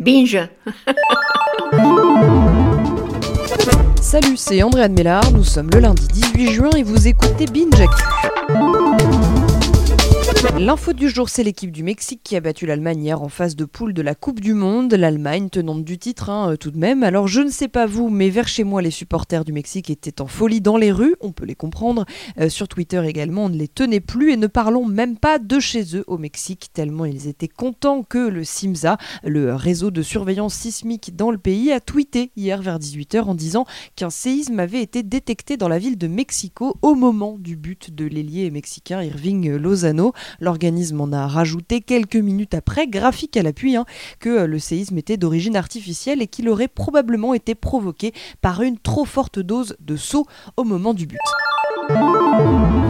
Binge Salut, c'est Andréane Mélard, nous sommes le lundi 18 juin et vous écoutez Binge. L'info du jour, c'est l'équipe du Mexique qui a battu l'Allemagne hier en phase de poule de la Coupe du Monde. L'Allemagne tenante du titre, hein, euh, tout de même. Alors je ne sais pas vous, mais vers chez moi, les supporters du Mexique étaient en folie dans les rues, on peut les comprendre. Euh, sur Twitter également, on ne les tenait plus et ne parlons même pas de chez eux au Mexique, tellement ils étaient contents que le CIMSA, le réseau de surveillance sismique dans le pays, a tweeté hier vers 18h en disant qu'un séisme avait été détecté dans la ville de Mexico au moment du but de l'ailier mexicain Irving Lozano. L'organisme en a rajouté quelques minutes après, graphique à l'appui, hein, que euh, le séisme était d'origine artificielle et qu'il aurait probablement été provoqué par une trop forte dose de saut au moment du but.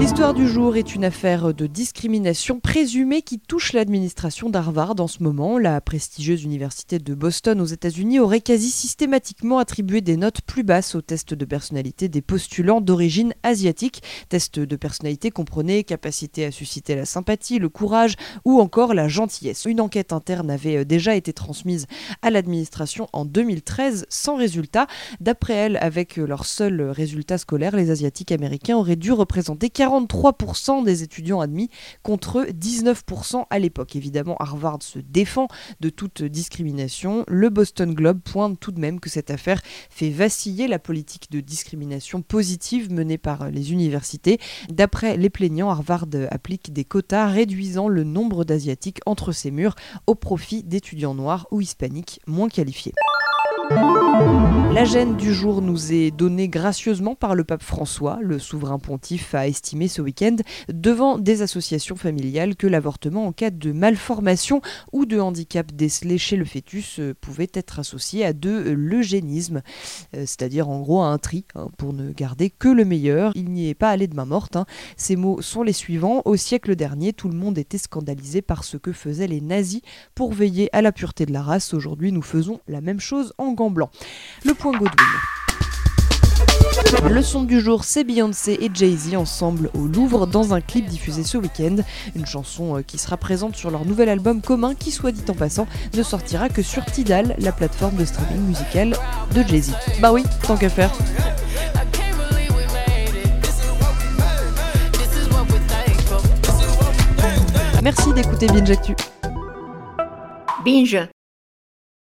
L'histoire du jour est une affaire de discrimination présumée qui touche l'administration d'Harvard en ce moment. La prestigieuse université de Boston aux États-Unis aurait quasi systématiquement attribué des notes plus basses aux tests de personnalité des postulants d'origine asiatique. Tests de personnalité comprenaient capacité à susciter la sympathie, le courage ou encore la gentillesse. Une enquête interne avait euh, déjà été transmise à l'administration en 2013 sans résultat. D'après elle, avec leur seul résultat scolaire, les Asiatiques américains auraient dû représenter 43% des étudiants admis contre 19% à l'époque. Évidemment, Harvard se défend de toute discrimination. Le Boston Globe pointe tout de même que cette affaire fait vaciller la politique de discrimination positive menée par les universités. D'après les plaignants, Harvard applique des quotas réduisant le nombre d'Asiatiques entre ses murs au profit d'étudiants noirs ou hispaniques moins qualifiés. La gêne du jour nous est donnée gracieusement par le pape François. Le souverain pontife a estimé ce week-end devant des associations familiales que l'avortement en cas de malformation ou de handicap décelé chez le fœtus euh, pouvait être associé à de l'eugénisme, euh, c'est-à-dire en gros à un tri, hein, pour ne garder que le meilleur. Il n'y est pas allé de main morte. Hein. Ces mots sont les suivants. Au siècle dernier, tout le monde était scandalisé par ce que faisaient les nazis pour veiller à la pureté de la race. Aujourd'hui, nous faisons la même chose en blanc. Le point Godwin. Le son du jour, c'est Beyoncé et Jay-Z ensemble au Louvre dans un clip diffusé ce week-end. Une chanson euh, qui sera présente sur leur nouvel album commun qui, soit dit en passant, ne sortira que sur Tidal, la plateforme de streaming musical de Jay-Z. Bah oui, tant qu'à faire. Merci d'écouter Binge Actu. Binge